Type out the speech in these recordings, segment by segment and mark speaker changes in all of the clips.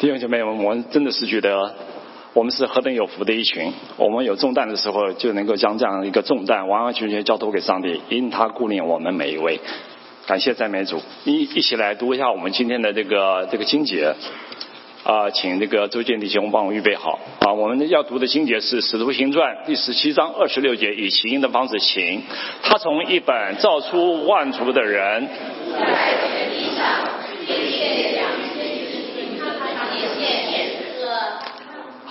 Speaker 1: 弟兄姐妹，我们真的是觉得我们是何等有福的一群。我们有重担的时候，就能够将这样一个重担完完全全交托给上帝，因他顾念我们每一位。感谢赞美主，一一起来读一下我们今天的这个这个经节。啊，请那个周建弟兄帮我预备好。啊，我们要读的经节是《使徒行传》第十七章二十六节，以起因的方式行。他从一本造出万族的人。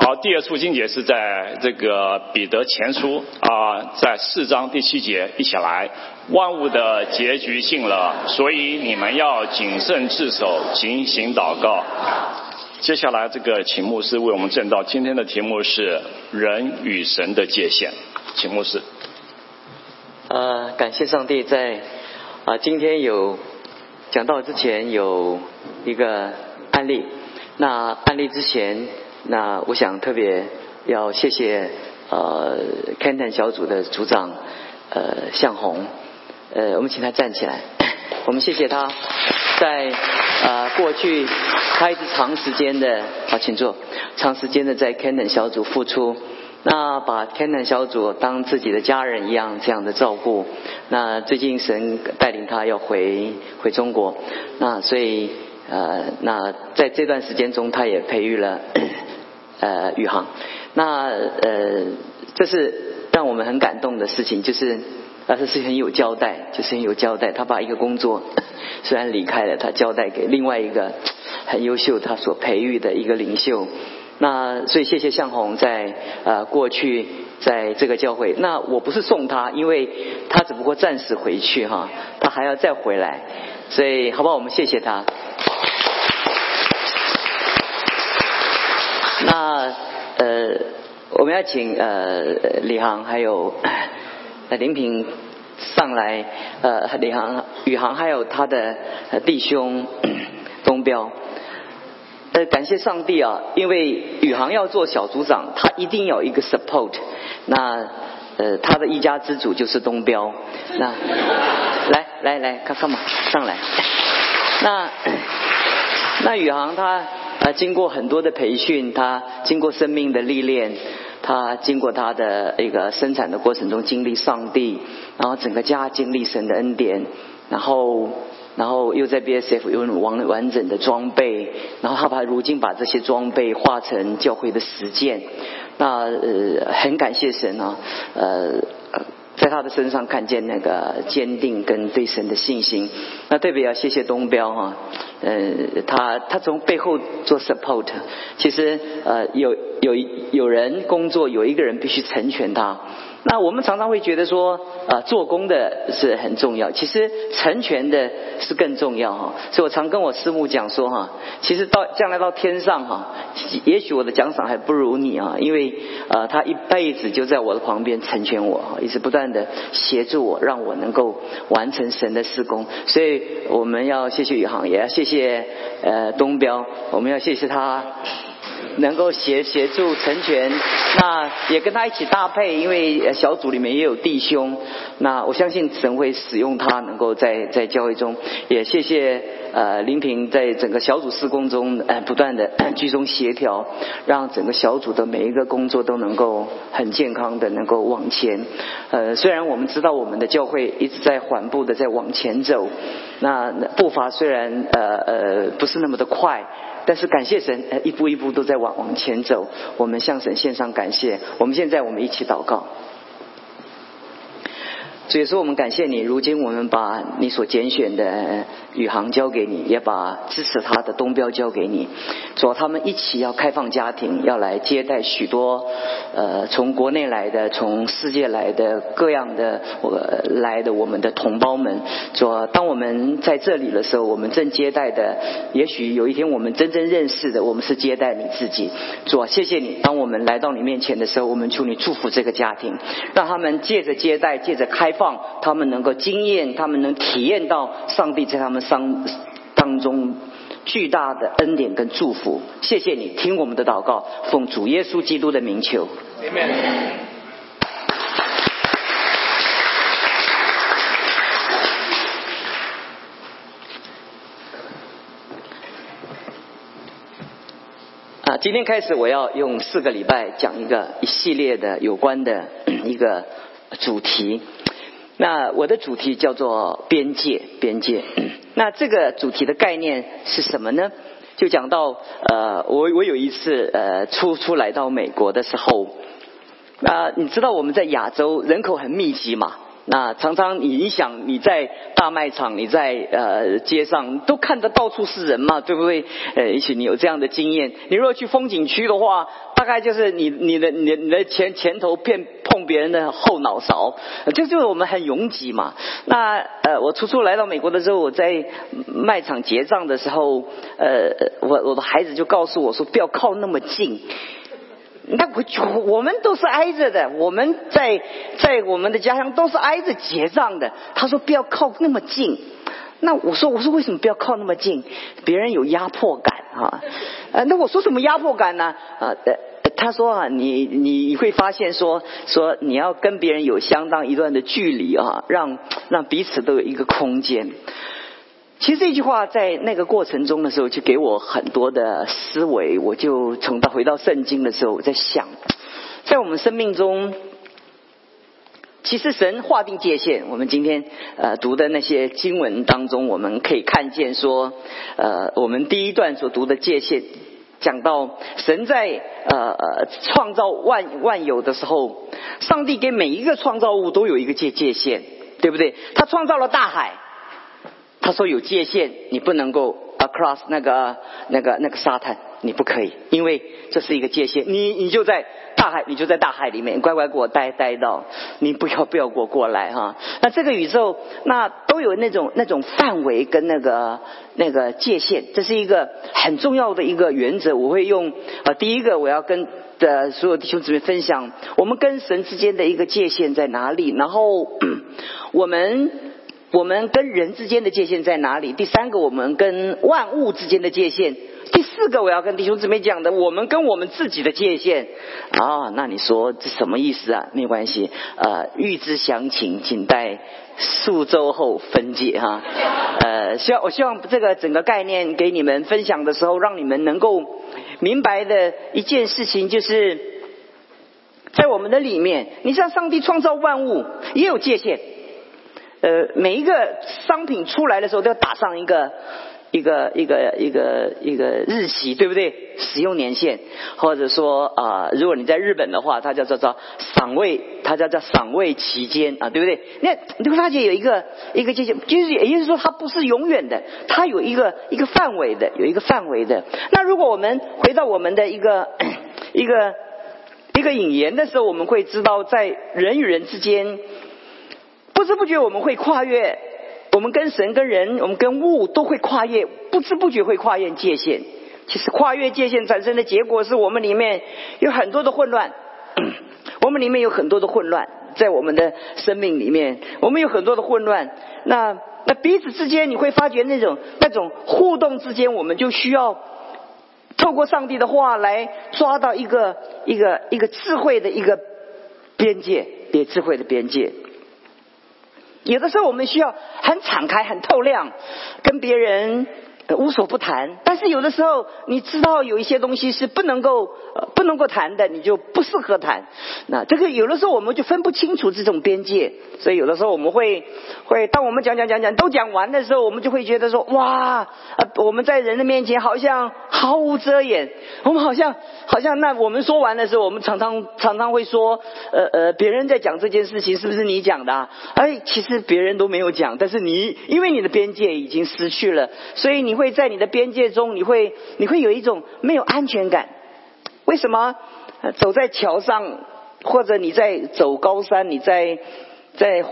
Speaker 1: 好，第二处经节是在这个彼得前书啊，在四章第七节，一起来。万物的结局信了，所以你们要谨慎自守，警醒祷告。接下来这个请牧师为我们证道，今天的题目是人与神的界限。请牧师。
Speaker 2: 呃，感谢上帝在啊，今天有讲到之前有一个案例。那案例之前，那我想特别要谢谢呃天南小组的组长呃向红，呃，我们请他站起来，我们谢谢他。在啊，过去他一直长时间的，好，请坐，长时间的在天南小组付出，那把天南小组当自己的家人一样这样的照顾。那最近神带领他要回回中国，那所以呃，那在这段时间中，他也培育了呃宇航。那呃，这是让我们很感动的事情，就是啊，这是很有交代，就是很有交代，他把一个工作。虽然离开了，他交代给另外一个很优秀他所培育的一个领袖。那所以谢谢向红在呃过去在这个教会。那我不是送他，因为他只不过暂时回去哈，他还要再回来。所以好不好？我们谢谢他。那呃，我们要请呃李航还有林平。上来，呃，李航、宇航还有他的弟兄东标，呃，感谢上帝啊，因为宇航要做小组长，他一定有一个 support，那呃，他的一家之主就是东标，那来来来，看看嘛，上来，那那宇航他他经过很多的培训，他经过生命的历练。他经过他的一个生产的过程中经历上帝，然后整个家经历神的恩典，然后然后又在 BSF 有完完整的装备，然后他把如今把这些装备化成教会的实践，那呃很感谢神啊，呃。在他的身上看见那个坚定跟对神的信心，那特别要谢谢东标哈，呃，他他从背后做 support，其实呃有有有人工作，有一个人必须成全他。那我们常常会觉得说，啊，做工的是很重要，其实成全的是更重要哈。所以我常跟我师母讲说哈，其实到将来到天上哈，也许我的奖赏还不如你啊，因为呃，他一辈子就在我的旁边成全我哈，一直不断的协助我，让我能够完成神的施工。所以我们要谢谢宇航，也要谢谢呃东标，我们要谢谢他。能够协协助成全，那也跟他一起搭配，因为小组里面也有弟兄，那我相信神会使用他，能够在在教会中，也谢谢呃林平在整个小组施工中呃不断的居中协调，让整个小组的每一个工作都能够很健康的能够往前。呃，虽然我们知道我们的教会一直在缓步的在往前走，那步伐虽然呃呃不是那么的快。但是感谢神，呃一步一步都在往往前走。我们向神献上感谢。我们现在我们一起祷告。所以说，我们感谢你。如今我们把你所拣选的宇航交给你，也把支持他的东标交给你。主，他们一起要开放家庭，要来接待许多呃从国内来的、从世界来的各样的我来的我们的同胞们。主，当我们在这里的时候，我们正接待的，也许有一天我们真正认识的，我们是接待你自己。主，谢谢你。当我们来到你面前的时候，我们求你祝福这个家庭，让他们借着接待，借着开。放他们能够经验，他们能体验到上帝在他们伤当中巨大的恩典跟祝福。谢谢你听我们的祷告，奉主耶稣基督的名求。啊，今天开始我要用四个礼拜讲一个一系列的有关的 一个主题。那我的主题叫做边界，边界。那这个主题的概念是什么呢？就讲到呃，我我有一次呃，初初来到美国的时候，那你知道我们在亚洲人口很密集嘛？那常常你你想你在大卖场，你在呃街上都看得到处是人嘛，对不对？呃，也许你有这样的经验。你如果去风景区的话，大概就是你你的你的你的前前头碰碰别人的后脑勺，这就是我们很拥挤嘛。那呃，我初初来到美国的时候，我在卖场结账的时候，呃，我我的孩子就告诉我说，不要靠那么近。那我我们都是挨着的，我们在在我们的家乡都是挨着结账的。他说不要靠那么近。那我说我说为什么不要靠那么近？别人有压迫感啊。呃，那我说什么压迫感呢？啊，他说啊，你你会发现说说你要跟别人有相当一段的距离啊，让让彼此都有一个空间。其实这句话在那个过程中的时候，就给我很多的思维。我就从到回到圣经的时候，我在想，在我们生命中，其实神划定界限。我们今天呃读的那些经文当中，我们可以看见说，呃，我们第一段所读的界限，讲到神在呃呃创造万万有的时候，上帝给每一个创造物都有一个界界限，对不对？他创造了大海。他说有界限，你不能够 across 那个那个那个沙滩，你不可以，因为这是一个界限。你你就在大海，你就在大海里面乖乖给我待待到，你不要不要过过来哈。那这个宇宙那都有那种那种范围跟那个那个界限，这是一个很重要的一个原则。我会用呃，第一个我要跟的所有弟兄姊妹分享，我们跟神之间的一个界限在哪里，然后 我们。我们跟人之间的界限在哪里？第三个，我们跟万物之间的界限。四个，我要跟弟兄姊妹讲的，我们跟我们自己的界限。啊，那你说这什么意思啊？没关系，呃，预知详情，请待数周后分解哈。呃，希望我希望这个整个概念给你们分享的时候，让你们能够明白的一件事情，就是在我们的里面，你像上帝创造万物也有界限。呃，每一个商品出来的时候都要打上一个一个一个一个一个日期，对不对？使用年限，或者说啊，如果你在日本的话，它叫做叫赏味，它叫叫赏味期间啊，对不对？那你会发现有一个一个界限，就是也就是说它不是永远的，它有一个一个范围的，有一个范围的。那如果我们回到我们的一个 一个一个引言的时候，我们会知道在人与人之间。不知不觉我们会跨越，我们跟神、跟人、我们跟物都会跨越，不知不觉会跨越界限。其实跨越界限产生的结果是我们里面有很多的混乱，我们里面有很多的混乱，在我们的生命里面，我们有很多的混乱。那那彼此之间，你会发觉那种那种互动之间，我们就需要透过上帝的话来抓到一个一个一个智慧的一个边界，别智慧的边界。有的时候我们需要很敞开、很透亮，跟别人无所不谈。但是有的时候，你知道有一些东西是不能够、不能够谈的，你就不适合谈。那这个有的时候我们就分不清楚这种边界，所以有的时候我们会会，当我们讲讲讲讲都讲完的时候，我们就会觉得说：哇，呃，我们在人的面前好像毫无遮掩，我们好像好像那我们说完的时候，我们常常常常会说：呃呃，别人在讲这件事情，是不是你讲的？哎，其实别人都没有讲，但是你因为你的边界已经失去了，所以你会在你的边界中，你会你会有一种没有安全感。为什么走在桥上，或者你在走高山，你在在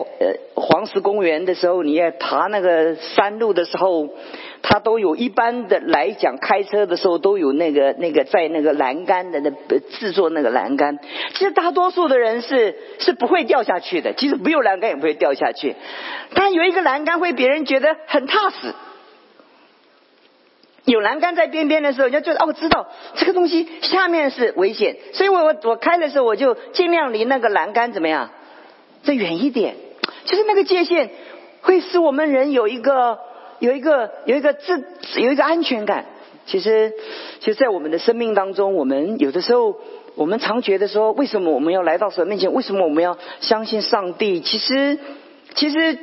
Speaker 2: 黄石公园的时候，你在爬那个山路的时候，它都有一般的来讲，开车的时候都有那个那个在那个栏杆的那制作那个栏杆。其实大多数的人是是不会掉下去的，其实没有栏杆也不会掉下去，但有一个栏杆会别人觉得很踏实。有栏杆在边边的时候，人家就哦，我知道这个东西下面是危险，所以我我我开的时候，我就尽量离那个栏杆怎么样，再远一点。就是那个界限会使我们人有一个有一个有一个自有一个安全感。其实，其实，在我们的生命当中，我们有的时候，我们常觉得说，为什么我们要来到神面前？为什么我们要相信上帝？其实，其实，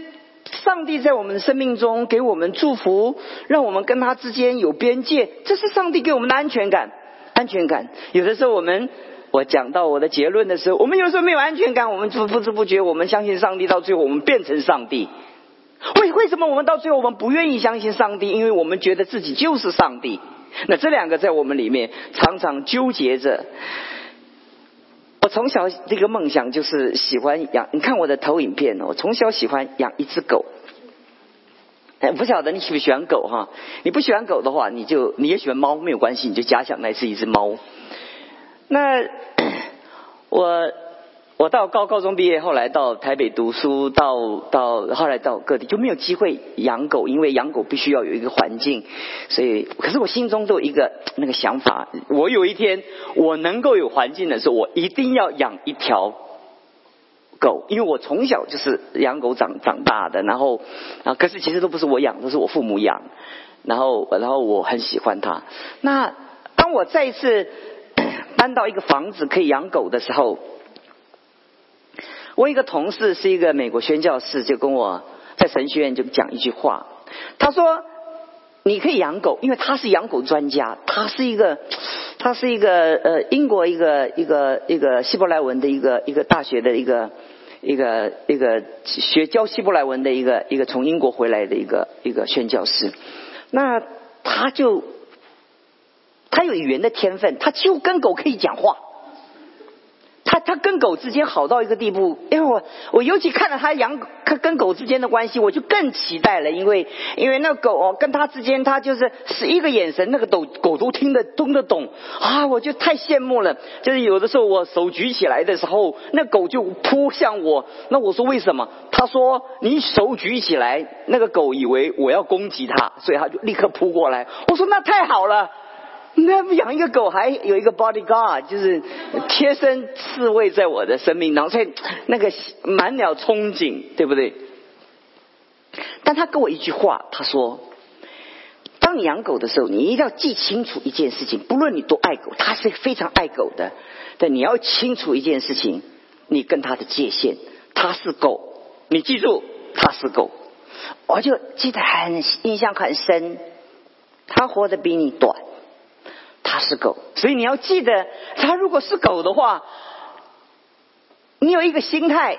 Speaker 2: 上帝在我们的生命中给我们祝福，让我们跟他之间有边界，这是上帝给我们的安全感。安全感，有的时候我们，我讲到我的结论的时候，我们有时候没有安全感，我们不不知不觉，我们相信上帝，到最后我们变成上帝。为为什么我们到最后我们不愿意相信上帝？因为我们觉得自己就是上帝。那这两个在我们里面常常纠结着。从小这个梦想就是喜欢养，你看我的投影片，我从小喜欢养一只狗。哎，不晓得你喜不喜欢狗哈？你不喜欢狗的话，你就你也喜欢猫，没有关系，你就假想那是一只猫。那 我我到高高中毕业，后来到台北读书，到到后来到各地就没有机会养狗，因为养狗必须要有一个环境，所以可是我心中都有一个那个想法，我有一天我能够有环境的时候，我一定要养一条。狗，因为我从小就是养狗长长大的，然后啊，可是其实都不是我养，都是我父母养，然后然后我很喜欢它。那当我再一次 搬到一个房子可以养狗的时候，我一个同事是一个美国宣教士，就跟我在神学院就讲一句话，他说。你可以养狗，因为他是养狗专家，他是一个，他是一个呃英国一个一个一个希伯来文的一个一个大学的一个一个一个学教希伯来文的一个一个从英国回来的一个一个宣教师，那他就他有语言的天分，他就跟狗可以讲话。他他跟狗之间好到一个地步，因为我我尤其看到他养跟狗之间的关系，我就更期待了，因为因为那狗哦跟他之间，他就是是一个眼神，那个狗狗都听得听得懂啊，我就太羡慕了。就是有的时候我手举起来的时候，那狗就扑向我，那我说为什么？他说你手举起来，那个狗以为我要攻击它，所以它就立刻扑过来。我说那太好了。那养一个狗，还有一个 bodyguard，就是贴身侍卫在我的生命当中，所以那个满了憧憬，对不对？但他跟我一句话，他说：“当你养狗的时候，你一定要记清楚一件事情，不论你多爱狗，他是非常爱狗的，但你要清楚一件事情，你跟他的界限，他是狗，你记住他是狗。”我就记得很印象很深，他活得比你短。他是狗，所以你要记得，他如果是狗的话，你有一个心态，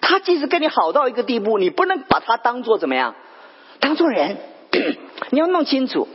Speaker 2: 他即使跟你好到一个地步，你不能把他当做怎么样，当做人，你要弄清楚。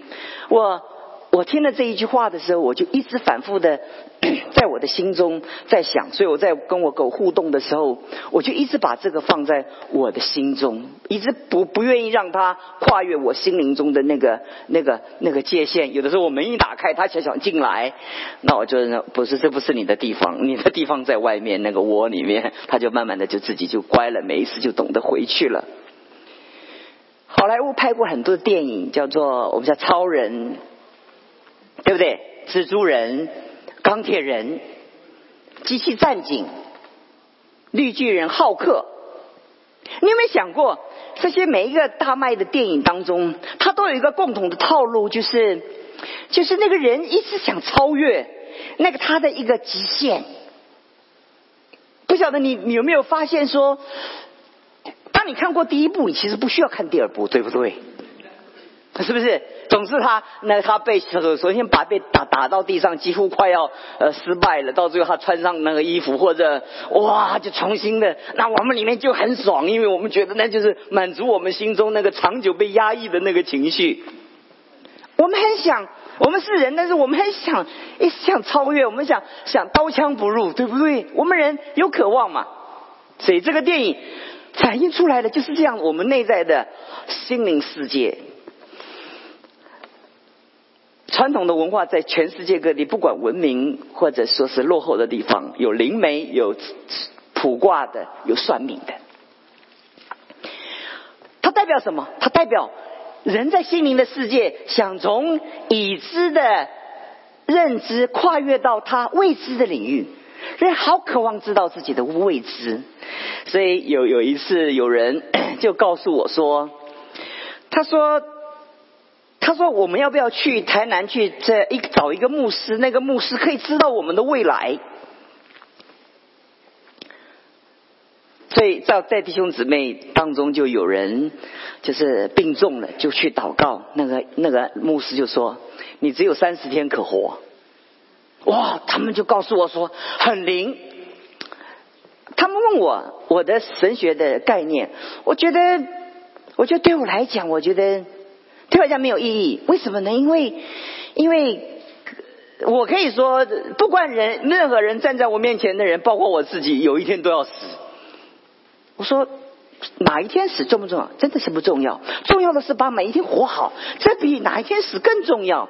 Speaker 2: 我。我听了这一句话的时候，我就一直反复的 在我的心中在想，所以我在跟我狗互动的时候，我就一直把这个放在我的心中，一直不不愿意让它跨越我心灵中的那个那个那个界限。有的时候我门一打开，它想想进来，那我就不是，这不是你的地方，你的地方在外面那个窝里面，它就慢慢的就自己就乖了，每一次就懂得回去了。好莱坞拍过很多电影，叫做我们叫超人。对不对？蜘蛛人、钢铁人、机器战警、绿巨人、浩克，你有没有想过，这些每一个大卖的电影当中，它都有一个共同的套路，就是就是那个人一直想超越那个他的一个极限。不晓得你你有没有发现说，当你看过第一部，你其实不需要看第二部，对不对？是不是？总是他，那他被首首先把被打打到地上，几乎快要呃失败了。到最后他穿上那个衣服，或者哇，就重新的。那我们里面就很爽，因为我们觉得那就是满足我们心中那个长久被压抑的那个情绪。我们很想，我们是人，但是我们很想，一想超越，我们想想刀枪不入，对不对？我们人有渴望嘛？所以这个电影反映出来的就是这样，我们内在的心灵世界。传统的文化在全世界各地，不管文明或者说是落后的地方，有灵媒、有卜卦的、有算命的。它代表什么？它代表人在心灵的世界，想从已知的认知跨越到他未知的领域。人好渴望知道自己的未知，所以有有一次有人 就告诉我说：“他说。”他说我们要不要去台南去这一找一个牧师？那个牧师可以知道我们的未来。所以在在弟兄姊妹当中，就有人就是病重了，就去祷告。那个那个牧师就说：“你只有三十天可活。”哇！他们就告诉我说很灵。他们问我我的神学的概念，我觉得，我觉得对我来讲，我觉得对我来讲没有意义。为什么呢？因为，因为我可以说，不管人任何人站在我面前的人，包括我自己，有一天都要死。我说哪一天死重不重要？真的是不重要，重要的是把每一天活好，这比哪一天死更重要。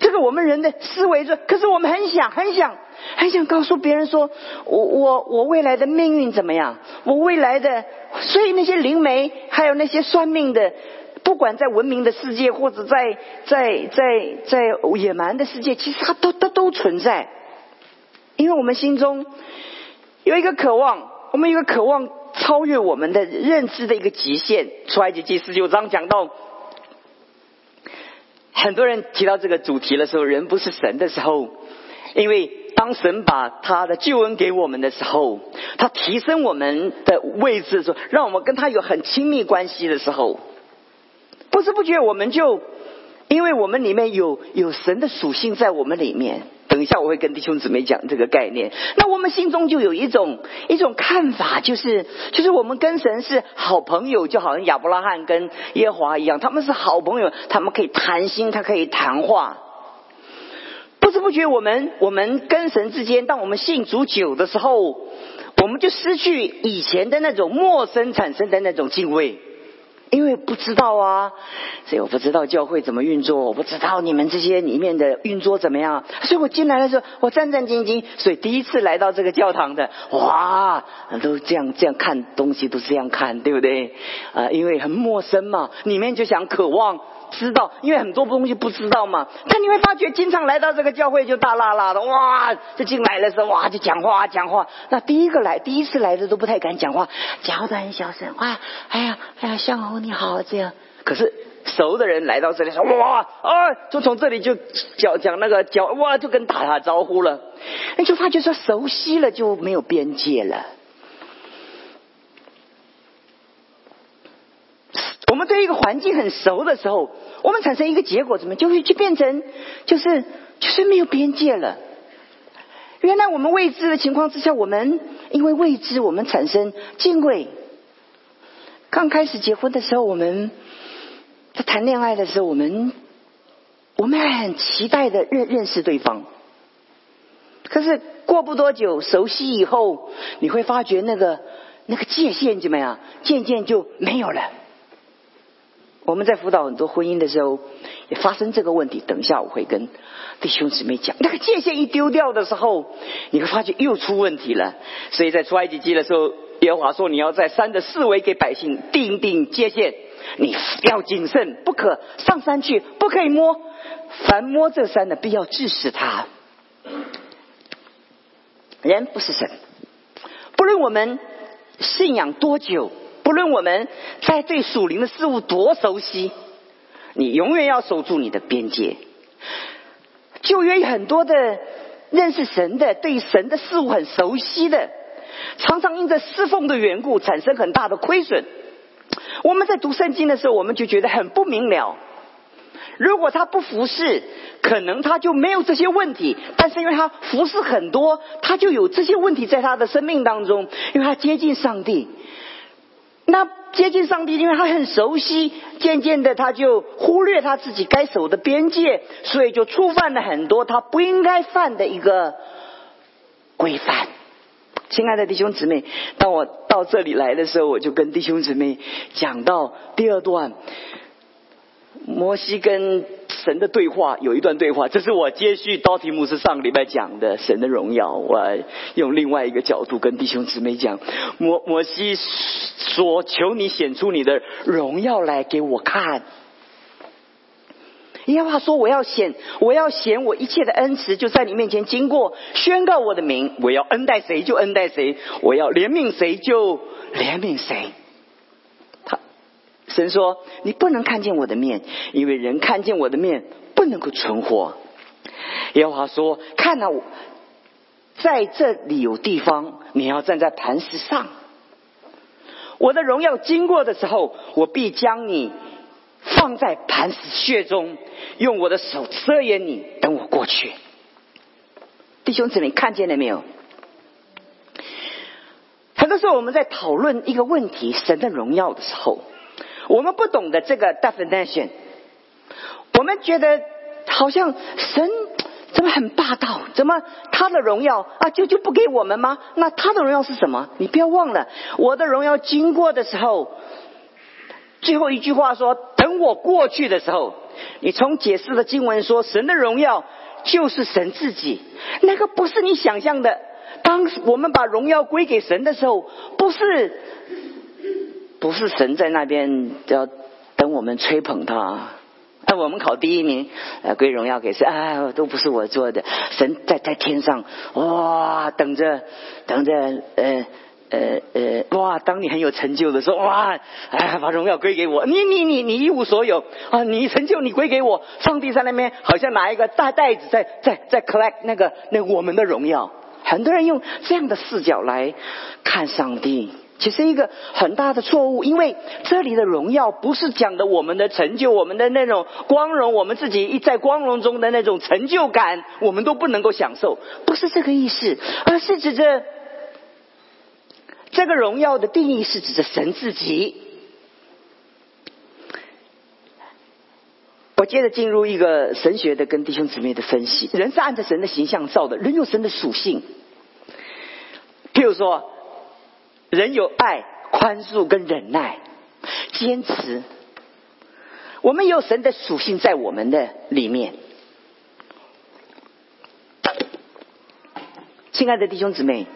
Speaker 2: 这个我们人的思维说，可是我们很想很想很想告诉别人说，我我我未来的命运怎么样？我未来的，所以那些灵媒还有那些算命的，不管在文明的世界或者在在在在野蛮的世界，其实它都都都存在，因为我们心中有一个渴望，我们有一个渴望。超越我们的认知的一个极限。出埃及记十九章讲到，很多人提到这个主题的时候，人不是神的时候，因为当神把他的救恩给我们的时候，他提升我们的位置，说让我们跟他有很亲密关系的时候，不知不觉我们就，因为我们里面有有神的属性在我们里面。等一下，我会跟弟兄姊妹讲这个概念。那我们心中就有一种一种看法，就是就是我们跟神是好朋友，就好像亚伯拉罕跟耶和华一样，他们是好朋友，他们可以谈心，他可以谈话。不知不觉，我们我们跟神之间，当我们信主久的时候，我们就失去以前的那种陌生产生的那种敬畏。因为不知道啊，所以我不知道教会怎么运作，我不知道你们这些里面的运作怎么样，所以我进来的时候我战战兢兢。所以第一次来到这个教堂的，哇，都这样这样看东西，都是这样看，对不对？啊，因为很陌生嘛，里面就想渴望。知道，因为很多东西不知道嘛。但你会发觉，经常来到这个教会就大拉拉的，哇！就进来的时候，哇，就讲话讲话。那第一个来，第一次来的都不太敢讲话，讲话都很小声。哇，哎呀，哎呀，向红你好，这样。可是熟的人来到这里说，哇，啊，就从这里就讲讲那个讲，哇，就跟打打招呼了。你就发觉说，熟悉了就没有边界了。我们对一个环境很熟的时候，我们产生一个结果，怎么就会就变成就是就是没有边界了？原来我们未知的情况之下，我们因为未知，我们产生敬畏。刚开始结婚的时候，我们在谈恋爱的时候，我们我们很期待的认认识对方。可是过不多久，熟悉以后，你会发觉那个那个界限怎么样？渐渐就没有了。我们在辅导很多婚姻的时候，也发生这个问题。等一下我会跟弟兄姊妹讲，那个界限一丢掉的时候，你会发觉又出问题了。所以在出埃及记的时候，耶和华说：“你要在山的四围给百姓定定界限，你要谨慎，不可上山去，不可以摸。凡摸这山的，必要致死他。人不是神，不论我们信仰多久。”不论我们在对属灵的事物多熟悉，你永远要守住你的边界。旧约很多的认识神的，对神的事物很熟悉的，常常因着侍奉的缘故产生很大的亏损。我们在读圣经的时候，我们就觉得很不明了。如果他不服侍，可能他就没有这些问题；但是因为他服侍很多，他就有这些问题在他的生命当中，因为他接近上帝。那接近上帝，因为他很熟悉，渐渐的他就忽略他自己该守的边界，所以就触犯了很多他不应该犯的一个规范。亲爱的弟兄姊妹，当我到这里来的时候，我就跟弟兄姊妹讲到第二段，摩西跟。神的对话有一段对话，这是我接续刀提姆斯上个礼拜讲的神的荣耀。我用另外一个角度跟弟兄姊妹讲，摩摩西说：“求你显出你的荣耀来给我看。”耶和华说：“我要显，我要显我一切的恩慈，就在你面前经过，宣告我的名。我要恩待谁就恩待谁，我要怜悯谁就怜悯谁。”神说：“你不能看见我的面，因为人看见我的面不能够存活。”耶和华说：“看到我在这里有地方，你要站在磐石上。我的荣耀经过的时候，我必将你放在磐石穴中，用我的手遮掩你，等我过去。”弟兄姊妹，看见了没有？很多时候我们在讨论一个问题——神的荣耀的时候，我们不懂得这个 definition，我们觉得好像神怎么很霸道？怎么他的荣耀啊就就不给我们吗？那他的荣耀是什么？你不要忘了，我的荣耀经过的时候，最后一句话说：“等我过去的时候。”你从解释的经文说，神的荣耀就是神自己，那个不是你想象的。当我们把荣耀归给神的时候，不是，不是神在那边要等我们吹捧他。哎，我们考第一名，呃，归荣耀给谁？哎，都不是我做的，神在在天上，哇，等着，等着，呃。呃呃，哇！当你很有成就的时候，哇，哎，把荣耀归给我。你你你你一无所有啊！你成就你归给我。上帝在那边好像拿一个大袋子在在在 collect 那个那我们的荣耀。很多人用这样的视角来看上帝，其实一个很大的错误。因为这里的荣耀不是讲的我们的成就，我们的那种光荣，我们自己一在光荣中的那种成就感，我们都不能够享受，不是这个意思，而是指着。这个荣耀的定义是指着神自己。我接着进入一个神学的跟弟兄姊妹的分析。人是按照神的形象造的，人有神的属性。譬如说，人有爱、宽恕跟忍耐、坚持。我们有神的属性在我们的里面。亲爱的弟兄姊妹。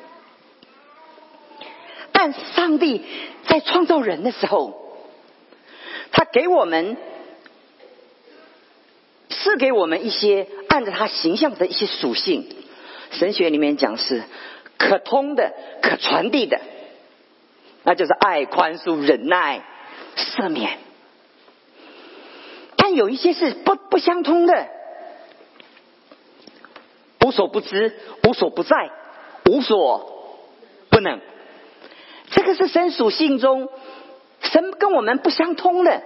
Speaker 2: 但上帝在创造人的时候，他给我们是给我们一些按照他形象的一些属性。神学里面讲是可通的、可传递的，那就是爱、宽恕、忍耐、赦免。但有一些是不不相通的，无所不知、无所不在、无所不能。这个是神属性中，神跟我们不相通的，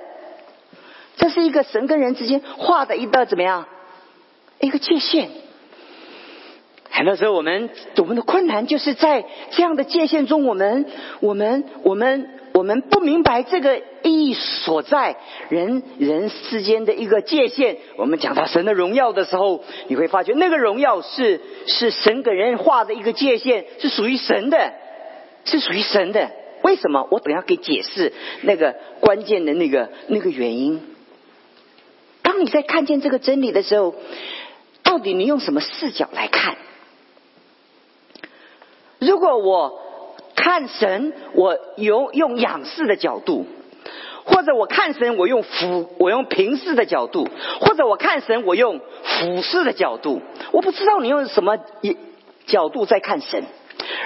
Speaker 2: 这是一个神跟人之间画的一道怎么样？一个界限。很多时候，我们我们的困难就是在这样的界限中，我们我们我们我们不明白这个意义所在，人人之间的一个界限。我们讲到神的荣耀的时候，你会发觉那个荣耀是是神给人画的一个界限，是属于神的。是属于神的，为什么？我等下给解释那个关键的那个那个原因。当你在看见这个真理的时候，到底你用什么视角来看？如果我看神，我用用仰视的角度，或者我看神，我用俯我用平视的角度，或者我看神，我用俯视的角度，我不知道你用什么角度在看神。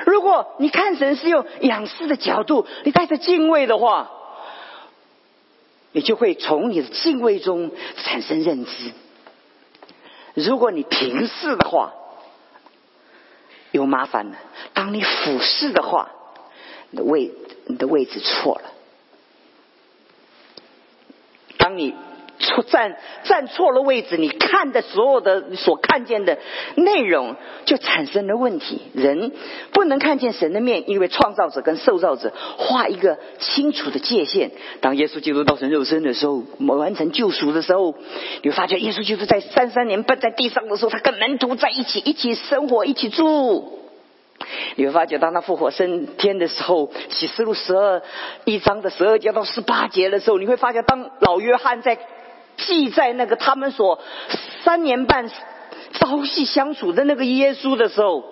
Speaker 2: 如果你看神是用仰视的角度，你带着敬畏的话，你就会从你的敬畏中产生认知。如果你平视的话，有麻烦了。当你俯视的话，你的位你的位置错了。当你。错站站错了位置，你看的所有的所看见的内容就产生了问题。人不能看见神的面，因为创造者跟受造者画一个清楚的界限。当耶稣基督道成肉身的时候，完成救赎的时候，你会发觉耶稣基督在三三年半在地上的时候，他跟门徒在一起，一起生活，一起住。你会发觉，当他复活升天的时候，启示录十二一章的十二节到十八节的时候，你会发觉，当老约翰在记在那个他们所三年半朝夕相处的那个耶稣的时候，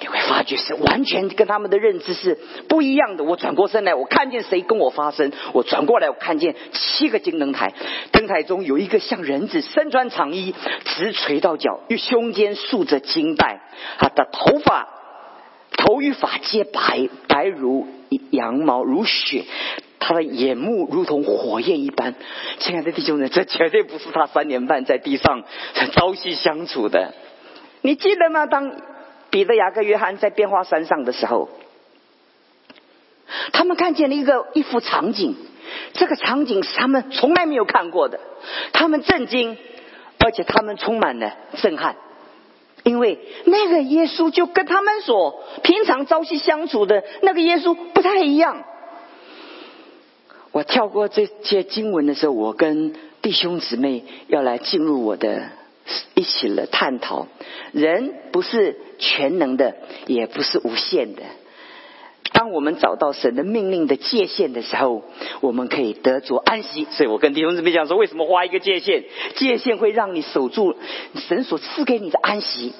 Speaker 2: 你会发觉是完全跟他们的认知是不一样的。我转过身来，我看见谁跟我发生？我转过来，我看见七个金灯台，灯台中有一个像人子，身穿长衣，直垂到脚，与胸间束着金带，他的头发头与发皆白，白如羊毛，如雪。他的眼目如同火焰一般。亲爱的弟兄们，这绝对不是他三年半在地上朝夕相处的。你记得吗？当彼得、雅各、约翰在变化山上的时候，他们看见了一个一幅场景，这个场景是他们从来没有看过的，他们震惊，而且他们充满了震撼。因为那个耶稣就跟他们所平常朝夕相处的那个耶稣不太一样。我跳过这些经文的时候，我跟弟兄姊妹要来进入我的一起了探讨。人不是全能的，也不是无限的。当我们找到神的命令的界限的时候，我们可以得着安息。所以我跟弟兄姊妹讲说，为什么画一个界限？界限会让你守住神所赐给你的安息。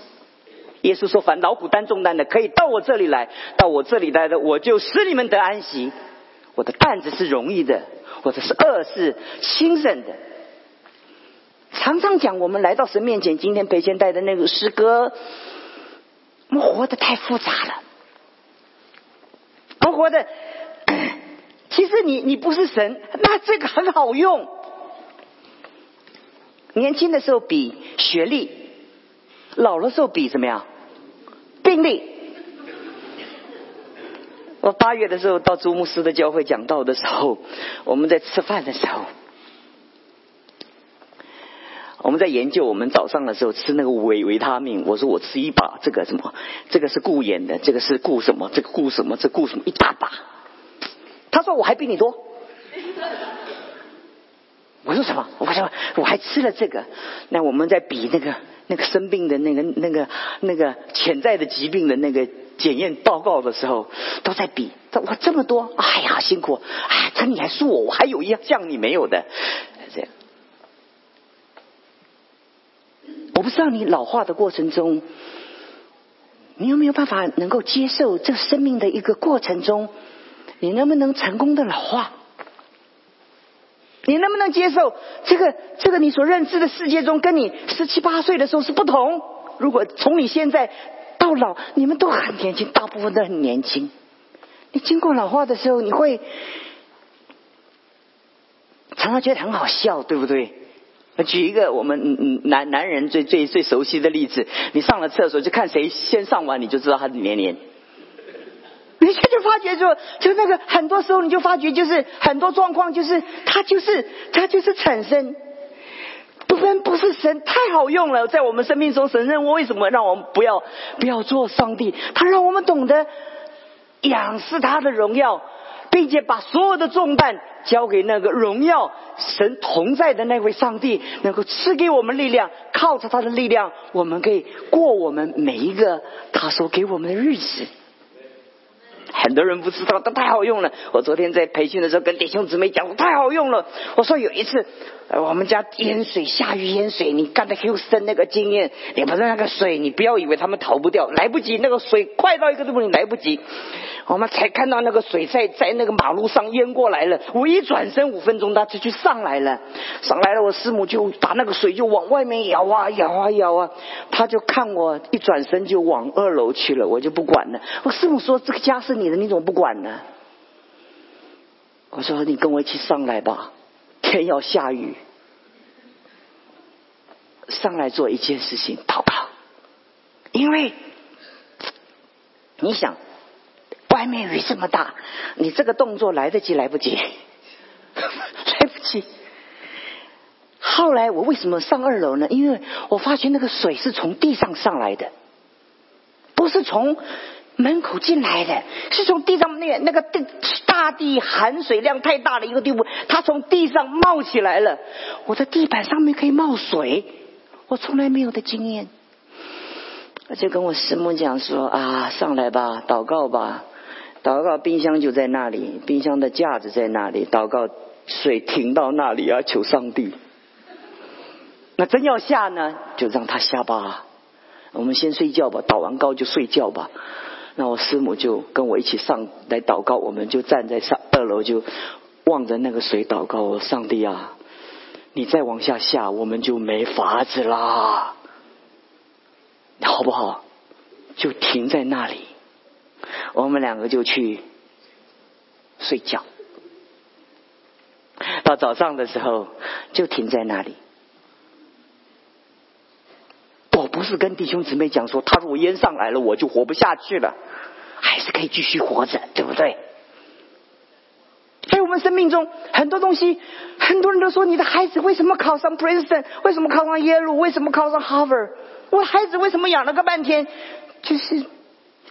Speaker 2: 耶稣说：“凡劳苦担重担的，可以到我这里来，到我这里来的，我就使你们得安息。我的担子是容易的，我的是恶是轻省的。”常常讲，我们来到神面前，今天裴先带的那个诗歌，我们活得太复杂了。我活的，其实你你不是神，那这个很好用。年轻的时候比学历，老的时候比怎么样？病历。我八月的时候到朱牧师的教会讲道的时候，我们在吃饭的时候，我们在研究我们早上的时候吃那个维维他命。我说我吃一把这个什么，这个是顾眼的，这个是顾什么，这个顾什么，这顾什么一大把。他说我还比你多。我说什么？我说我还吃了这个。那我们在比那个那个生病的那个那个那个潜在的疾病的那个检验报告的时候，都在比。哇，这么多！哎呀，辛苦！哎，他你还输我，我还有一样像你没有的。这样，我不知道你老化的过程中，你有没有办法能够接受这生命的一个过程中，你能不能成功的老化？你能不能接受这个？这个你所认知的世界中，跟你十七八岁的时候是不同。如果从你现在到老，你们都很年轻，大部分都很年轻。你经过老化的时候，你会常常觉得很好笑，对不对？举一个我们男男人最最最熟悉的例子：你上了厕所，就看谁先上完，你就知道他的年龄。你这就发觉说，就那个很多时候你就发觉，就是很多状况，就是他就是他就是产生，不分不是神太好用了，在我们生命中，神认为什么让我们不要不要做上帝？他让我们懂得仰视他的荣耀，并且把所有的重担交给那个荣耀神同在的那位上帝，能够赐给我们力量，靠着他的力量，我们可以过我们每一个他所给我们的日子。很多人不知道，都太好用了。我昨天在培训的时候跟弟兄姊妹讲，太好用了。我说有一次，我们家淹水，下雨淹水，你干的又深那个经验，你不是那个水，你不要以为他们逃不掉，来不及，那个水快到一个地步，你来不及。我们才看到那个水在在那个马路上淹过来了。我一转身五分钟，他就去上来了，上来了。我师母就把那个水就往外面舀啊舀啊舀啊，他就看我一转身就往二楼去了，我就不管了。我师母说：“这个家是你的，你怎么不管呢？”我说：“你跟我一起上来吧，天要下雨，上来做一件事情，逃跑，因为你想。”外面雨这么大，你这个动作来得及来不及？来不及。后来我为什么上二楼呢？因为我发现那个水是从地上上来的，不是从门口进来的，是从地上那那个地大地含水量太大的一个地步，它从地上冒起来了。我的地板上面可以冒水，我从来没有的经验。我就跟我师母讲说啊，上来吧，祷告吧。祷告，冰箱就在那里，冰箱的架子在那里。祷告，水停到那里啊，求上帝。那真要下呢，就让他下吧。我们先睡觉吧，祷完告就睡觉吧。那我师母就跟我一起上来祷告，我们就站在上二楼，就望着那个水祷告。上帝啊，你再往下下，我们就没法子啦，好不好？就停在那里。我们两个就去睡觉，到早上的时候就停在那里。我不是跟弟兄姊妹讲说，他如果淹上来了，我就活不下去了，还是可以继续活着，对不对？在我们生命中，很多东西，很多人都说，你的孩子为什么考上 Princeton？为什么考上耶鲁？为什么考上 Harvard？我孩子为什么养了个半天，就是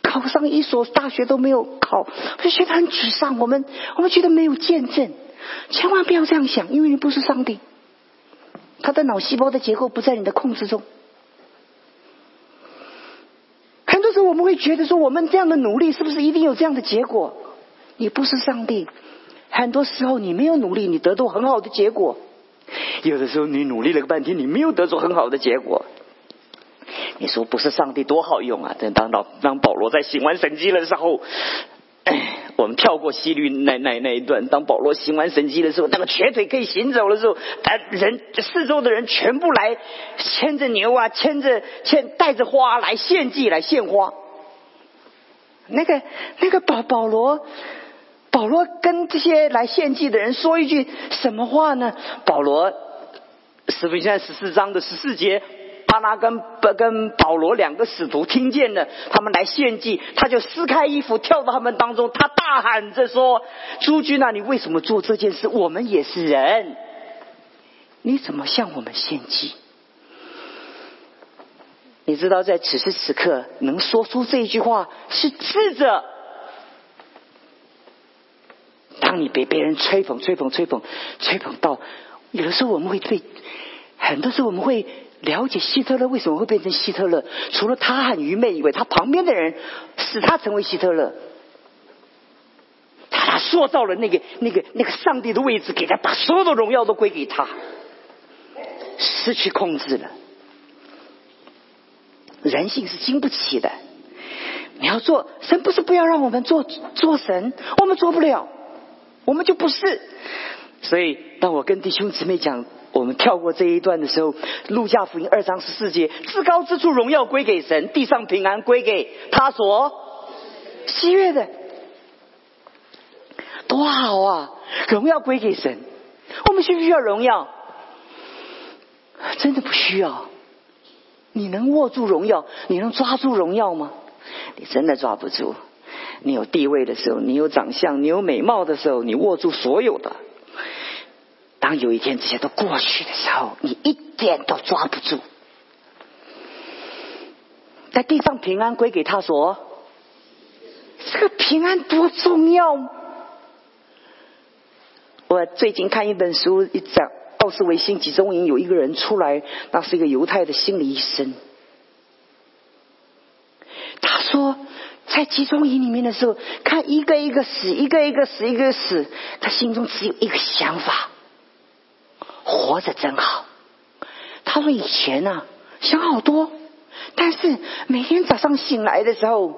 Speaker 2: 考上一所大学都没有考？我就觉得很沮丧。我们我们觉得没有见证，千万不要这样想，因为你不是上帝，他的脑细胞的结构不在你的控制中。很多时候我们会觉得说，我们这样的努力是不是一定有这样的结果？你不是上帝。很多时候你没有努力，你得到很好的结果；有的时候你努力了个半天，你没有得出很好的结果。你说不是上帝多好用啊！等当老当保罗在行完神迹的时候，我们跳过西律那那那一段。当保罗行完神迹的时候，那个瘸腿可以行走的时候，人四周的人全部来牵着牛啊，牵着牵带着花来献祭来献花。那个那个保保罗。保罗跟这些来献祭的人说一句什么话呢？保罗，使徒行传十四章的十四节，巴拉跟跟保罗两个使徒听见了，他们来献祭，他就撕开衣服跳到他们当中，他大喊着说：“诸君啊，你为什么做这件事？我们也是人，你怎么向我们献祭？”你知道，在此时此刻能说出这一句话是智者。当你被别人吹捧、吹捧、吹捧、吹捧到，有的时候我们会对，很多时候我们会了解希特勒为什么会变成希特勒。除了他很愚昧以外，他旁边的人使他成为希特勒。他他塑造了那个那个那个上帝的位置，给他把所有的荣耀都归给他，失去控制了。人性是经不起的。你要做神，不是不要让我们做做神，我们做不了。我们就不是，所以当我跟弟兄姊妹讲，我们跳过这一段的时候，《路加福音》二章十四节，至高之处荣耀归给神，地上平安归给他所喜悦的，多好啊！荣耀归给神，我们需不需要荣耀？真的不需要。你能握住荣耀？你能抓住荣耀吗？你真的抓不住。你有地位的时候，你有长相，你有美貌的时候，你握住所有的。当有一天这些都过去的时候，你一点都抓不住。在地上平安归给他所，这个平安多重要！我最近看一本书，一讲奥斯维辛集中营有一个人出来，那是一个犹太的心理医生，他说。在集中营里面的时候，看一个一个死，一个一个死，一个死，他心中只有一个想法：活着真好。他说以前呢想好多，但是每天早上醒来的时候，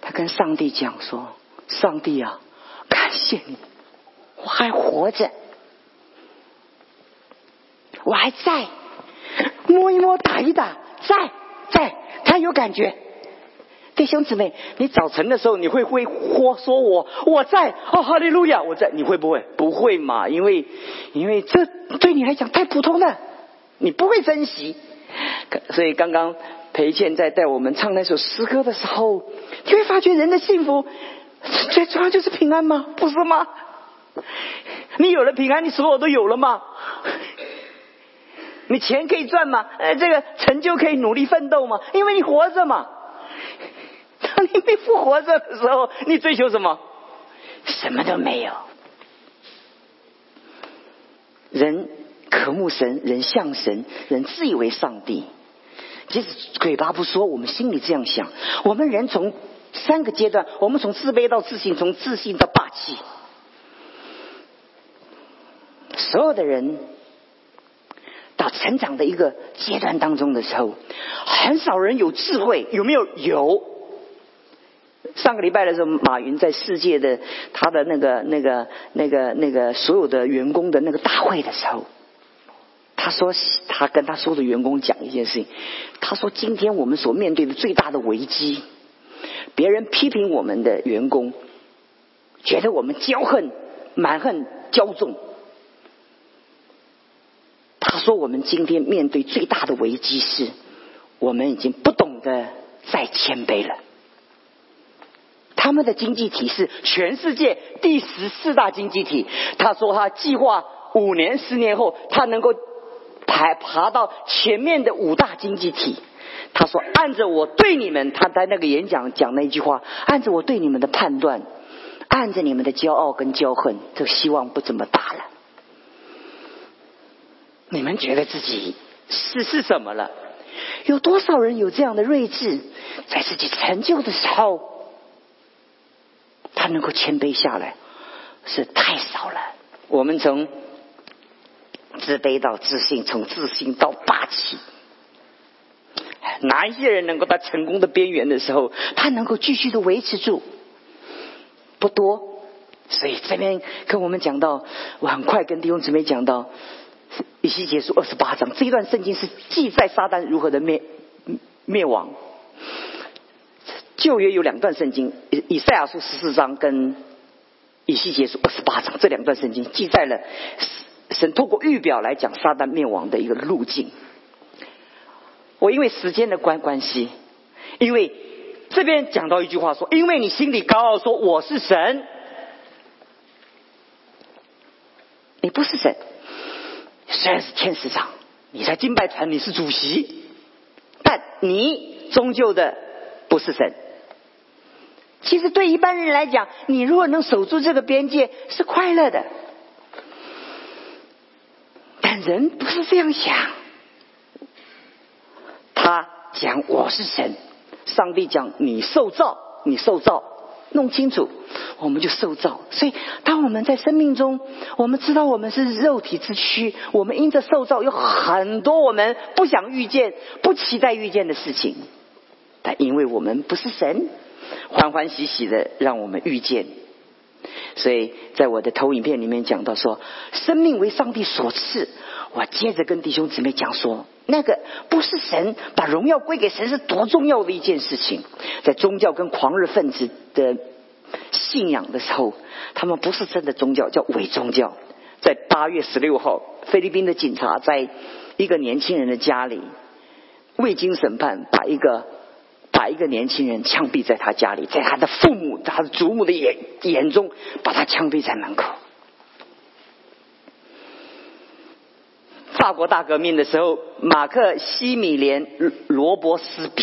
Speaker 2: 他跟上帝讲说：“上帝啊，感谢你，我还活着，我还在，摸一摸，打一打，在在，他有感觉。”弟兄姊妹，你早晨的时候你会会说说我我在哦哈利路亚我在你会不会不会嘛？因为因为这对你来讲太普通了，你不会珍惜。所以刚刚裴倩在带我们唱那首诗歌的时候，你会发觉人的幸福最重要就是平安吗？不是吗？你有了平安，你所有都有了吗？你钱可以赚吗？呃，这个成就可以努力奋斗吗？因为你活着嘛。当你被复活着的时候，你追求什么？什么都没有。人渴慕神，人像神，人自以为上帝。即使嘴巴不说，我们心里这样想。我们人从三个阶段，我们从自卑到自信，从自信到霸气。所有的人到成长的一个阶段当中的时候，很少人有智慧，有没有？有。上个礼拜的时候，马云在世界的他的那个、那个、那个、那个所有的员工的那个大会的时候，他说他跟他所有的员工讲一件事情。他说：“今天我们所面对的最大的危机，别人批评我们的员工，觉得我们骄横、蛮横、骄纵，说我们今天面对最大的危机是，我们已经不懂得再谦卑了。他们的经济体是全世界第十四大经济体。他说他计划五年、十年后，他能够排爬到前面的五大经济体。他说：“按着我对你们，他在那个演讲讲那句话，按着我对你们的判断，按着你们的骄傲跟骄恨，这希望不怎么大了。你们觉得自己是是什么了？有多少人有这样的睿智，在自己成就的时候，他能够谦卑下来，是太少了。我们从自卑到自信，从自信到霸气。”哪一些人能够在成功的边缘的时候，他能够继续的维持住？不多，所以这边跟我们讲到，我很快跟弟兄姊妹讲到，以西结束二十八章这一段圣经是记载撒旦如何的灭灭亡。旧约有两段圣经，以以赛亚书十四章跟以西结书二十八章这两段圣经记载了神透过预表来讲撒旦灭亡的一个路径。我因为时间的关关系，因为这边讲到一句话说，因为你心里高傲，说我是神，你不是神，虽然是天使长，你在敬拜团你是主席，但你终究的不是神。其实对一般人来讲，你如果能守住这个边界，是快乐的，但人不是这样想。他讲我是神，上帝讲你受造，你受造，弄清楚，我们就受造。所以，当我们在生命中，我们知道我们是肉体之躯，我们因着受造有很多我们不想遇见、不期待遇见的事情，但因为我们不是神，欢欢喜喜的让我们遇见。所以在我的投影片里面讲到说，生命为上帝所赐。我接着跟弟兄姊妹讲说，那个不是神把荣耀归给神是多重要的一件事情。在宗教跟狂热分子的信仰的时候，他们不是真的宗教，叫伪宗教。在八月十六号，菲律宾的警察在一个年轻人的家里未经审判，把一个把一个年轻人枪毙在他家里，在他的父母、他的祖母的眼眼中，把他枪毙在门口。法国大革命的时候，马克西米连罗伯斯比，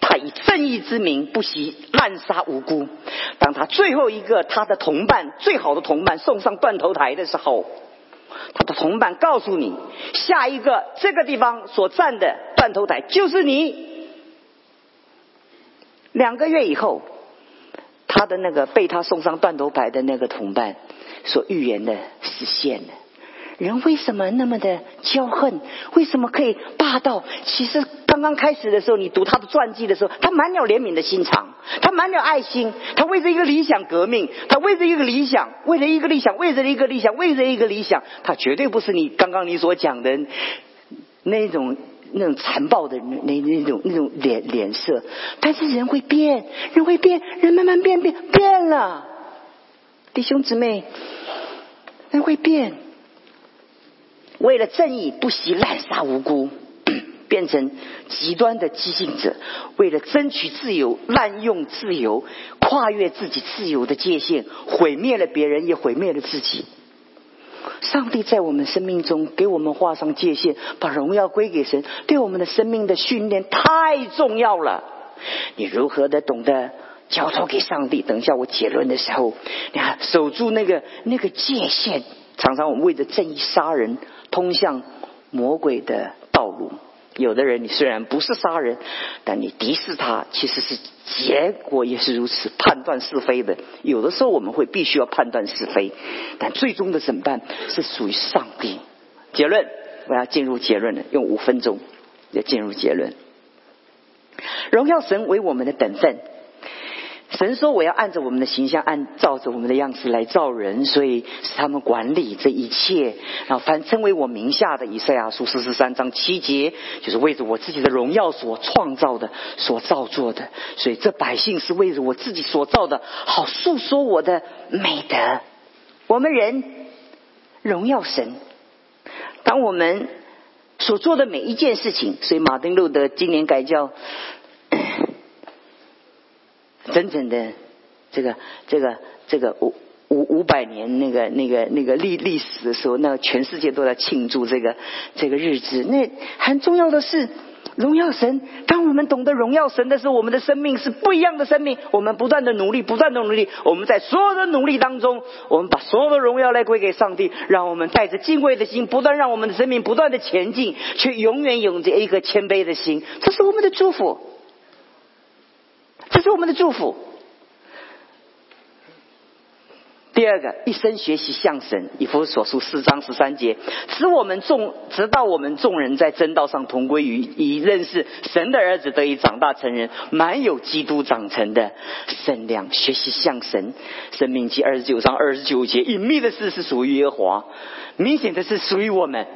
Speaker 2: 他以正义之名不惜滥杀无辜。当他最后一个他的同伴，最好的同伴送上断头台的时候，他的同伴告诉你，下一个这个地方所站的断头台就是你。两个月以后，他的那个被他送上断头台的那个同伴所预言的实现了。人为什么那么的骄横？为什么可以霸道？其实刚刚开始的时候，你读他的传记的时候，他满了怜悯的心肠，他满了爱心，他为着一个理想革命，他为着一个理想，为了一个理想，为着一个理想，为着一个理想，他绝对不是你刚刚你所讲的那种那种残暴的那那种那种脸脸色。但是人会变，人会变，人慢慢变变变了，弟兄姊妹，人会变。为了正义不惜滥杀无辜，变成极端的激进者；为了争取自由，滥用自由，跨越自己自由的界限，毁灭了别人，也毁灭了自己。上帝在我们生命中给我们画上界限，把荣耀归给神，对我们的生命的训练太重要了。你如何的懂得交托给上帝？等一下我结论的时候，你看守住那个那个界限。常常我们为着正义杀人。通向魔鬼的道路。有的人，你虽然不是杀人，但你敌视他，其实是结果也是如此。判断是非的，有的时候我们会必须要判断是非，但最终的审判是属于上帝。结论，我要进入结论了，用五分钟要进入结论。荣耀神为我们的本分。神说：“我要按着我们的形象，按照着我们的样子来造人，所以使他们管理这一切。然后凡称为我名下的，以赛亚书四十三章七节，就是为着我自己的荣耀所创造的、所造作的。所以这百姓是为着我自己所造的，好诉说我的美德。我们人荣耀神，当我们所做的每一件事情。所以马丁路德今年改叫，真正的这个这个这个五五五百年那个那个那个历历史的时候，那全世界都在庆祝这个这个日子。那很重要的是。荣耀神！当我们懂得荣耀神的时候，我们的生命是不一样的生命。我们不断的努力，不断的努力。我们在所有的努力当中，我们把所有的荣耀来归给上帝，让我们带着敬畏的心，不断让我们的生命不断的前进，却永远有着一个谦卑的心。这是我们的祝福，这是我们的祝福。第二个，一生学习向神，以弗所书四章十三节，使我们众直到我们众人在真道上同归于一，认识神的儿子得以长大成人，满有基督长成的圣量。学习向神，生命记二十九章二十九节，隐秘的事是属于耶和华，明显的是属于我们。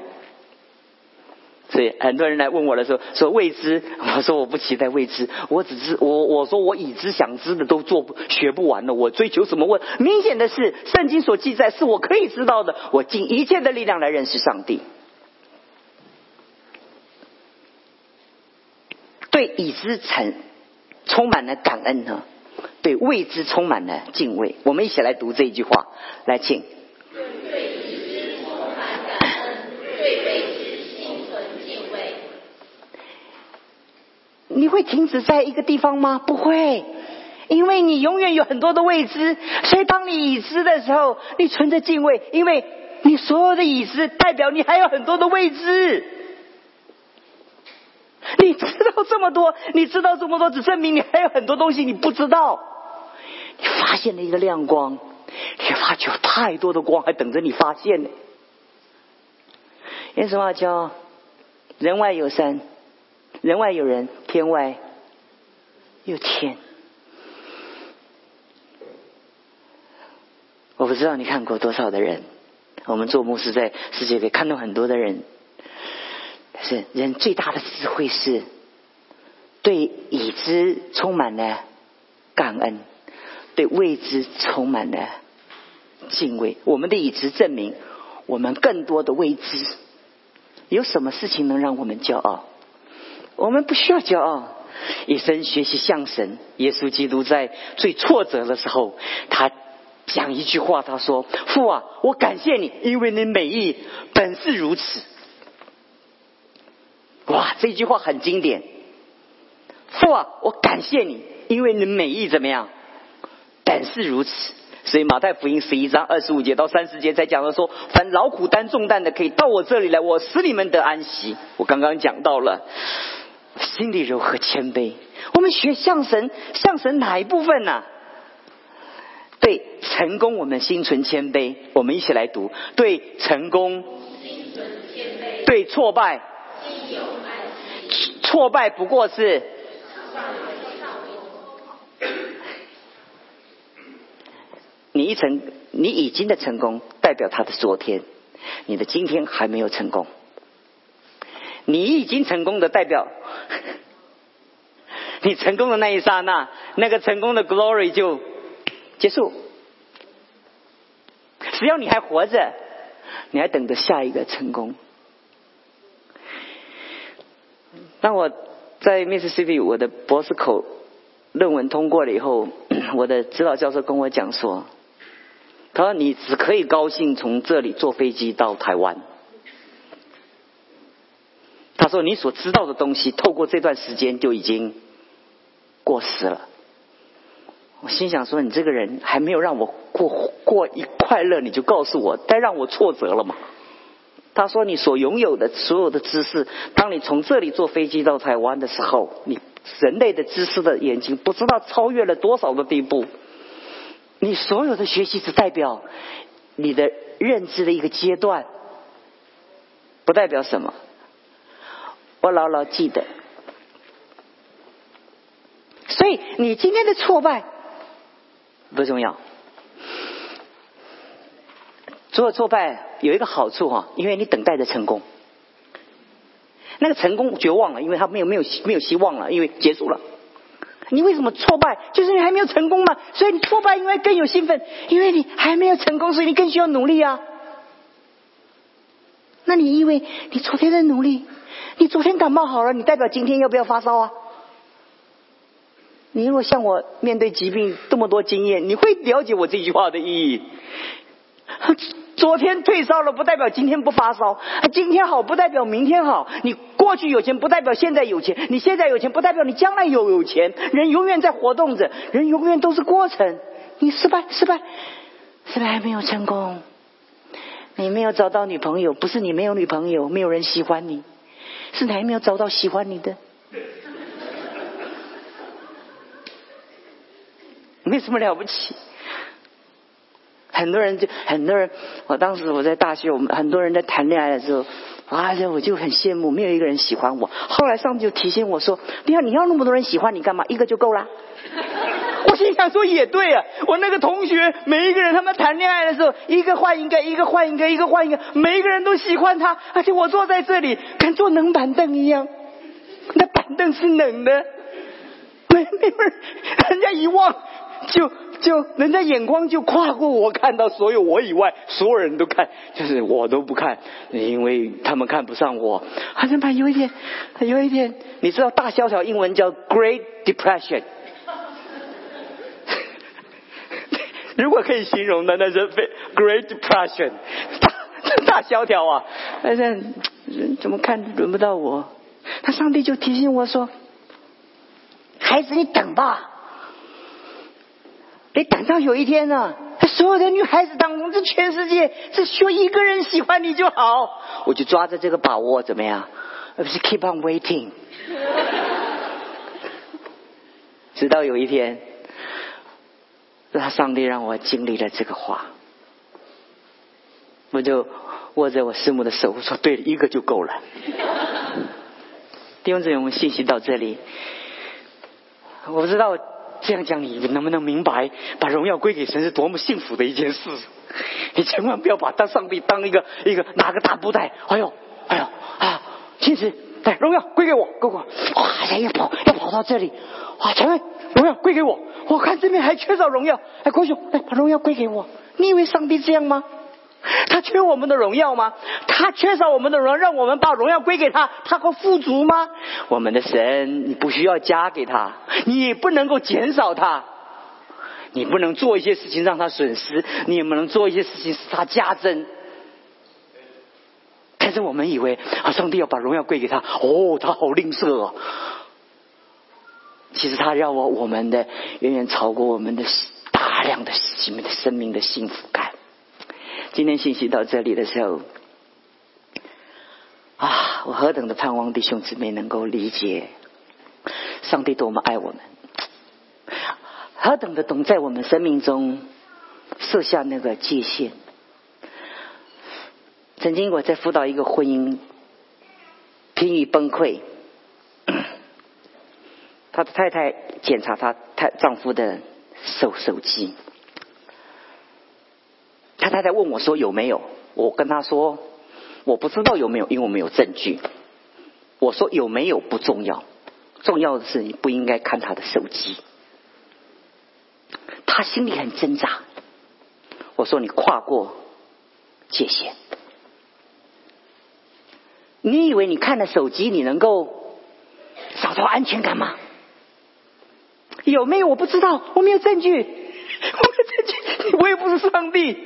Speaker 2: 所以很多人来问我的时候说未知，我说我不期待未知，我只是我我说我已知想知的都做不学不完了，我追求什么问？明显的是圣经所记载是我可以知道的，我尽一切的力量来认识上帝，对已知成充满了感恩呢，对未知充满了敬畏。我们一起来读这一句话，来请。你会停止在一个地方吗？不会，因为你永远有很多的未知。所以当你已知的时候，你存着敬畏，因为你所有的已知代表你还有很多的未知。你知道这么多，你知道这么多，只证明你还有很多东西你不知道。你发现了一个亮光，你发觉有太多的光还等着你发现呢。因什么叫人外有山？人外有人，天外有天。我不知道你看过多少的人，我们做牧师在世界里看到很多的人，但是人最大的智慧是对已知充满了感恩，对未知充满了敬畏。我们的已知证明我们更多的未知。有什么事情能让我们骄傲？我们不需要骄傲，一生学习向神。耶稣基督在最挫折的时候，他讲一句话，他说：“父啊，我感谢你，因为你美意本是如此。”哇，这句话很经典。父啊，我感谢你，因为你美意怎么样？本是如此。所以马太福音十一章二十五节到三十节在讲到说：“凡劳苦担重担的，可以到我这里来，我使你们得安息。”我刚刚讲到了。心里柔和谦卑，我们学向神，向神哪一部分呢？对成功，我们心存谦卑。我们一起来读：对成功，心存谦卑；对挫败，心有安息。挫败不过是你一成，你已经的成功代表他的昨天，你的今天还没有成功。你已经成功的代表，你成功的那一刹那，那个成功的 glory 就结束。只要你还活着，你还等着下一个成功。当我在 Mississippi 我的博士口论文通过了以后，我的指导教授跟我讲说，他说你只可以高兴从这里坐飞机到台湾。说：“你所知道的东西，透过这段时间就已经过时了。”我心想说：“你这个人还没有让我过过一快乐，你就告诉我，该让我挫折了嘛？”他说：“你所拥有的所有的知识，当你从这里坐飞机到台湾的时候，你人类的知识的眼睛不知道超越了多少个地步。你所有的学习只代表你的认知的一个阶段，不代表什么。”我牢牢记得，所以你今天的挫败不重要。所有挫败有一个好处哈，因为你等待着成功。那个成功绝望了，因为他没有没有没有希望了，因为结束了。你为什么挫败？就是你还没有成功嘛，所以你挫败，因为更有兴奋，因为你还没有成功，所以你更需要努力啊。那你因为你昨天的努力。你昨天感冒好了，你代表今天要不要发烧啊？你如果像我面对疾病这么多经验，你会了解我这句话的意义。昨天退烧了，不代表今天不发烧；今天好，不代表明天好。你过去有钱，不代表现在有钱；你现在有钱，不代表你将来有有钱。人永远在活动着，人永远都是过程。你失败，失败，失败还没有成功。你没有找到女朋友，不是你没有女朋友，没有人喜欢你，是你还没有找到喜欢你的。没什么了不起。很多人就很多人，我当时我在大学，我们很多人在谈恋爱的时候，啊，我就很羡慕，没有一个人喜欢我。后来上帝就提醒我说：“你看，你要那么多人喜欢你干嘛？一个就够了。” 我心想说也对啊，我那个同学每一个人他们谈恋爱的时候，一个换一个，一个换一个，一个换一个，每一个人都喜欢他，而且我坐在这里跟坐冷板凳一样，那板凳是冷的，没没人，人家一望就。就人家眼光就跨过我，看到所有我以外所有人都看，就是我都不看，因为他们看不上我。好像怕有一点，有一点，你知道大萧条英文叫 Great Depression，如果可以形容的，那是 Great Depression，大大萧条啊！但是人怎么看轮不到我？他上帝就提醒我说：“孩子，你等吧。”你等到有一天呢，所有的女孩子当中，这全世界只需要一个人喜欢你就好，我就抓着这个把握，怎么样？而不是 keep on waiting，直到有一天，那上帝让我经历了这个话，我就握着我师母的手，我说：“对，一个就够了。”弟兄姊妹，我们信息到这里，我不知道。这样讲，你能不能明白？把荣耀归给神是多么幸福的一件事！你千万不要把当上帝当一个一个拿个大布袋，哎呦哎呦啊！其实，来荣耀归给我，哥哥，哇！人要跑要跑到这里，哇！前面荣耀归给我，我看这边还缺少荣耀，哎，国兄，哎，把荣耀归给我。你以为上帝这样吗？他缺我们的荣耀吗？他缺少我们的荣耀，让我们把荣耀归给他，他会富足吗？我们的神，你不需要加给他，你也不能够减少他，你不能做一些事情让他损失，你也不能做一些事情使他加增。是我们以为啊，上帝要把荣耀归给他，哦，他好吝啬哦。其实他要我我们的远远超过我们的大量的生命的生命的幸福感。今天信息到这里的时候，啊，我何等的盼望弟兄姊妹能够理解，上帝多么爱我们，何等的懂在我们生命中设下那个界限。曾经我在辅导一个婚姻，濒于崩溃，他的太太检查他太丈夫的手手机。他太太问我说：“有没有？”我跟他说：“我不知道有没有，因为我没有证据。”我说：“有没有不重要，重要的是你不应该看他的手机。”他心里很挣扎。我说：“你跨过界限，你以为你看了手机，你能够找到安全感吗？有没有？我不知道，我没有证据。”我没有证据，我也不是上帝。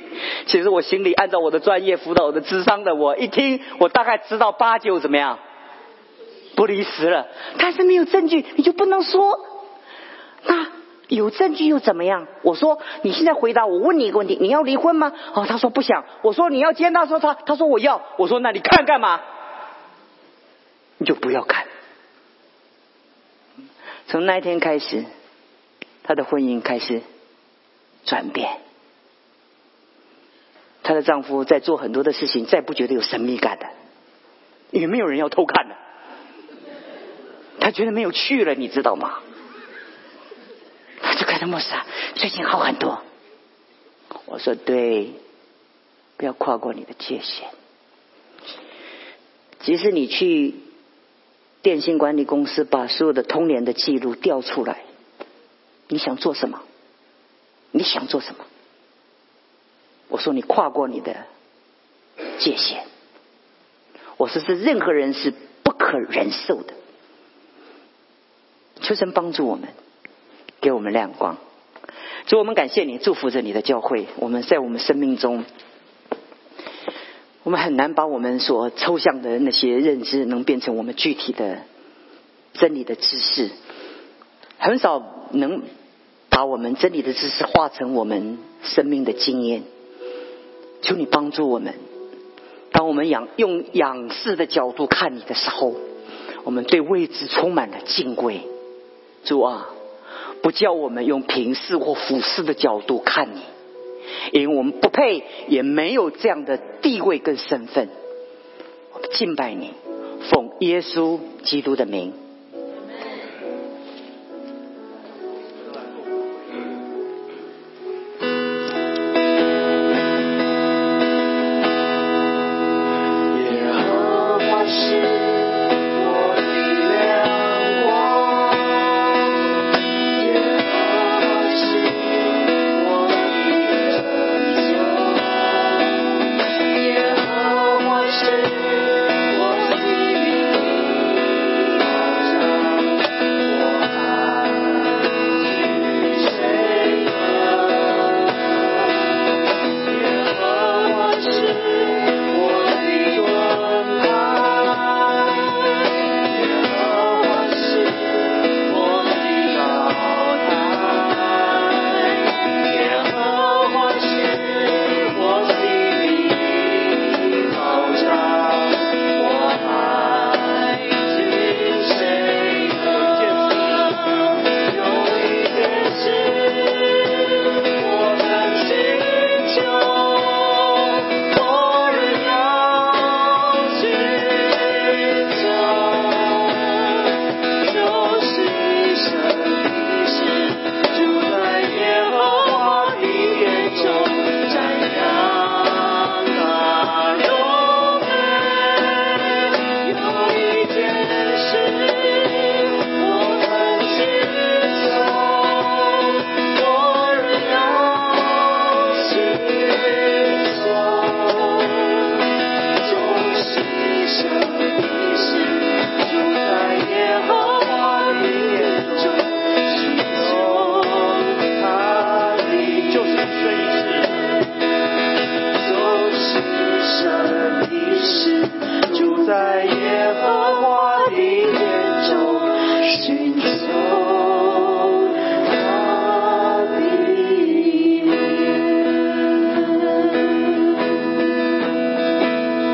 Speaker 2: 其实我心里按照我的专业辅导的智商的，我一听，我大概知道八九怎么样，不离十了。但是没有证据，你就不能说。那有证据又怎么样？我说你现在回答我问你一个问题：你要离婚吗？哦，他说不想。我说你要见他，说他，他说我要。我说那你看干嘛？你就不要看。从那一天开始，她的婚姻开始。转变，她的丈夫在做很多的事情，再不觉得有神秘感的，也没有人要偷看的，他觉得没有趣了，你知道吗？他就开始默杀，最近好很多。我说对，不要跨过你的界限。即使你去电信管理公司把所有的通联的记录调出来，你想做什么？你想做什么？我说你跨过你的界限。我说是任何人是不可
Speaker 3: 忍受的。求神帮助我们，给我们亮光。主，我们感谢你，祝福着你的教会。我们在我们生命中，我们很难把我们所抽象的那些认知，能变成我们具体的真理的知识。很少能把我们真理的知识化成我们生命的经验。求你帮助我们，当我们仰用仰视的角度看你的时候，我们对未知充满了敬畏。主啊，不叫我们用平视或俯视的角度看你，因为我们不配，也没有这样的地位跟身份。我们敬拜你，奉耶稣基督的名。